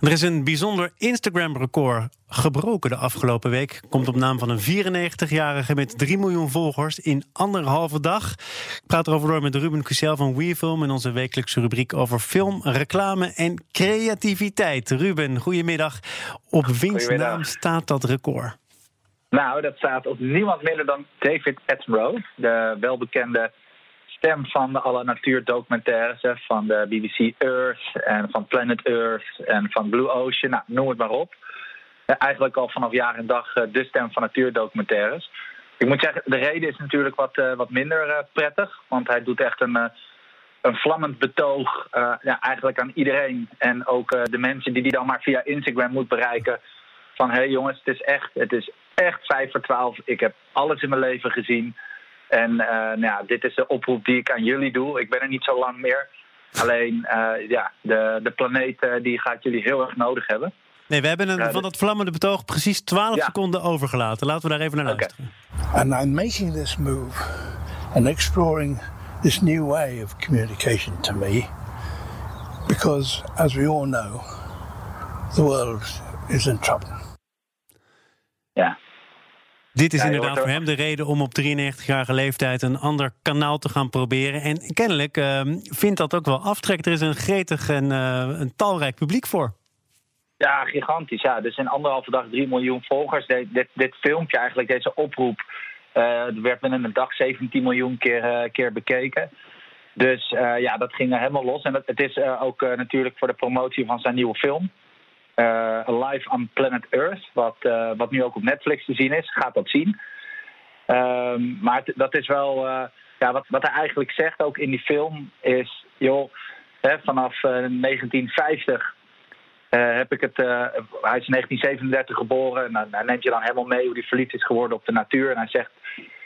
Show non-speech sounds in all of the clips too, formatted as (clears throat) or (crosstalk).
Er is een bijzonder Instagram-record gebroken de afgelopen week. Komt op naam van een 94-jarige met 3 miljoen volgers in anderhalve dag. Ik praat erover door met Ruben Cusel van WeFilm... in onze wekelijkse rubriek over film, reclame en creativiteit. Ruben, goedemiddag. Op wiens naam staat dat record? Nou, dat staat op niemand minder dan David Attenborough, de welbekende stem van alle natuurdocumentaires. Van de BBC Earth en van Planet Earth en van Blue Ocean. Nou, noem het maar op. Eigenlijk al vanaf jaar en dag eh, de stem van natuurdocumentaires. Ik moet zeggen, de reden is natuurlijk wat, eh, wat minder eh, prettig. Want hij doet echt een, een vlammend betoog ja, eigenlijk aan iedereen. En ook de mensen die die dan maar via Instagram moet bereiken. Van hé hey jongens, het is echt, het is echt 5 voor 12. Ik heb alles in mijn leven gezien. En uh, nou ja, dit is de oproep die ik aan jullie doe. Ik ben er niet zo lang meer. Alleen, uh, ja, de, de planeet uh, die gaat jullie heel erg nodig hebben. Nee, we hebben een, van dat vlammende betoog precies 12 ja. seconden overgelaten. Laten we daar even naar luisteren. Okay. And I'm making this move and exploring this new way of communication to me. Because, as we all know, the world is in trouble. Ja. Dit is ja, inderdaad voor hem de reden om op 93-jarige leeftijd een ander kanaal te gaan proberen. En kennelijk uh, vindt dat ook wel aftrek. Er is een gretig en uh, een talrijk publiek voor. Ja, gigantisch. Ja. Dus in anderhalve dag 3 miljoen volgers. Dit, dit, dit filmpje eigenlijk, deze oproep, uh, werd binnen een dag 17 miljoen keer, keer bekeken. Dus ja, dat ging helemaal los. En het, het is ook natuurlijk voor de promotie van zijn nieuwe film. Uh, live on Planet Earth, wat, uh, wat nu ook op Netflix te zien is, gaat dat zien. Um, maar dat is wel, uh, ja, wat, wat hij eigenlijk zegt ook in die film is, joh, vanaf 1950 heb ik het, hij is in 1937 geboren, nou, hij neemt je dan helemaal mee hoe hij verliefd is geworden op de natuur. En hij zegt,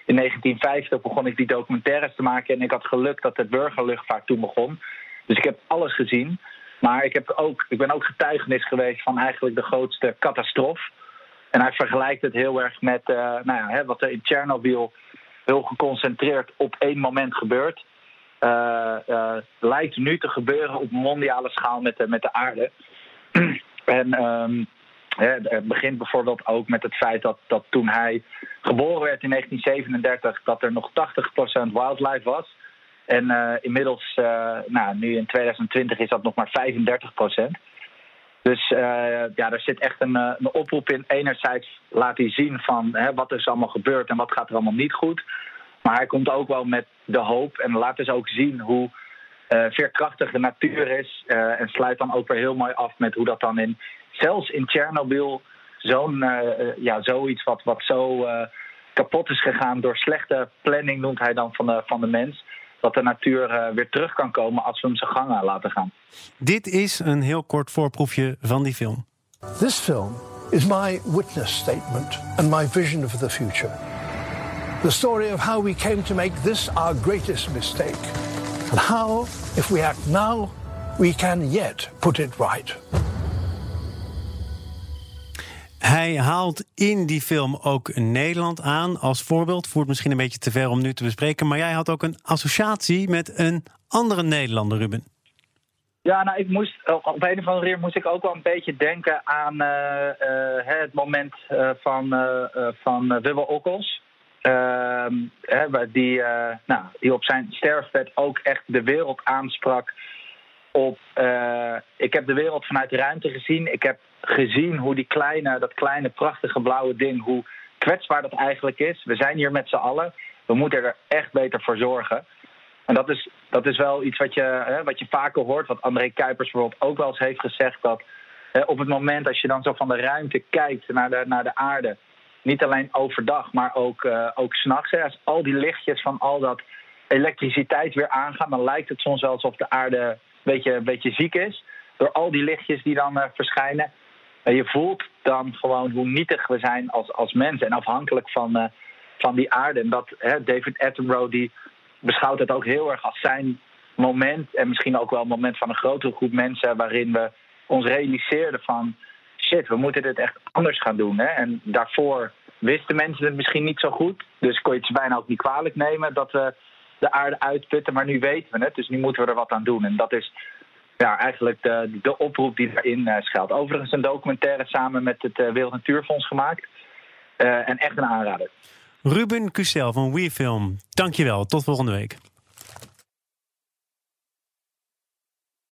in 1950 begon ik die documentaires te maken en ik had geluk dat de burgerluchtvaart toen begon. Dus ik heb alles gezien. Maar ik, heb ook, ik ben ook getuigenis geweest van eigenlijk de grootste catastrofe. En hij vergelijkt het heel erg met uh, nou ja, hè, wat er in Tsjernobyl heel geconcentreerd op één moment gebeurt. Uh, uh, lijkt nu te gebeuren op mondiale schaal met de, met de aarde. (clears throat) en um, hè, het begint bijvoorbeeld ook met het feit dat, dat toen hij geboren werd in 1937, dat er nog 80% wildlife was. En uh, inmiddels, uh, nou, nu in 2020 is dat nog maar 35 procent. Dus uh, ja, er zit echt een, een, oproep in. Enerzijds laat hij zien van hè, wat is allemaal gebeurd en wat gaat er allemaal niet goed. Maar hij komt ook wel met de hoop en laat dus ook zien hoe veerkrachtig de natuur is. en sluit dan ook weer heel mooi af met hoe dat dan in, zelfs in Tsjernobyl, zo'n, ja, zoiets wat, wat zo kapot is gegaan door slechte planning, noemt hij dan van van de mens dat de natuur uh, weer terug kan komen als we hem zijn gang laten gaan. Dit is een heel kort voorproefje van die film. This film is my witness statement and my vision for the future. The story of how we came to make this our greatest mistake. And how, if we act now, we can yet put it right. Hij haalt in die film ook Nederland aan als voorbeeld. Voert misschien een beetje te ver om nu te bespreken. Maar jij had ook een associatie met een andere Nederlander, Ruben. Ja, nou, ik moest, op een of andere manier moest ik ook wel een beetje denken aan uh, uh, het moment van, van Wubbe Okkels. Ehm, die, nou, die op zijn sterfbed ook echt de wereld aansprak. Op, ik heb de wereld vanuit de ruimte gezien. Ik heb gezien hoe die kleine, dat kleine prachtige blauwe ding, hoe kwetsbaar dat eigenlijk is. We zijn hier met z'n allen. We moeten er echt beter voor zorgen. En dat is, dat is wel iets wat je, hè, wat je vaker hoort, wat André Kuipers bijvoorbeeld ook wel eens heeft gezegd. Dat hè, op het moment als je dan zo van de ruimte kijkt naar de, naar de aarde, niet alleen overdag, maar ook, uh, ook s'nachts. Als al die lichtjes van al dat elektriciteit weer aangaan, dan lijkt het soms wel alsof de aarde een beetje, een beetje ziek is. Door al die lichtjes die dan uh, verschijnen. En je voelt dan gewoon hoe nietig we zijn als, als mensen en afhankelijk van, uh, van die aarde. En dat hè, David Attenborough die beschouwt het ook heel erg als zijn moment. En misschien ook wel een moment van een grotere groep mensen waarin we ons realiseerden van shit, we moeten dit echt anders gaan doen. Hè? En daarvoor wisten mensen het misschien niet zo goed. Dus kon je het ze bijna ook niet kwalijk nemen dat we de aarde uitputten. Maar nu weten we het, dus nu moeten we er wat aan doen. En dat is ja, eigenlijk de, de oproep die daarin uh, schuilt. Overigens een documentaire samen met het uh, Wereld Natuurfonds gemaakt. Uh, en echt een aanrader. Ruben Cusel van WeFilm, dankjewel. Tot volgende week.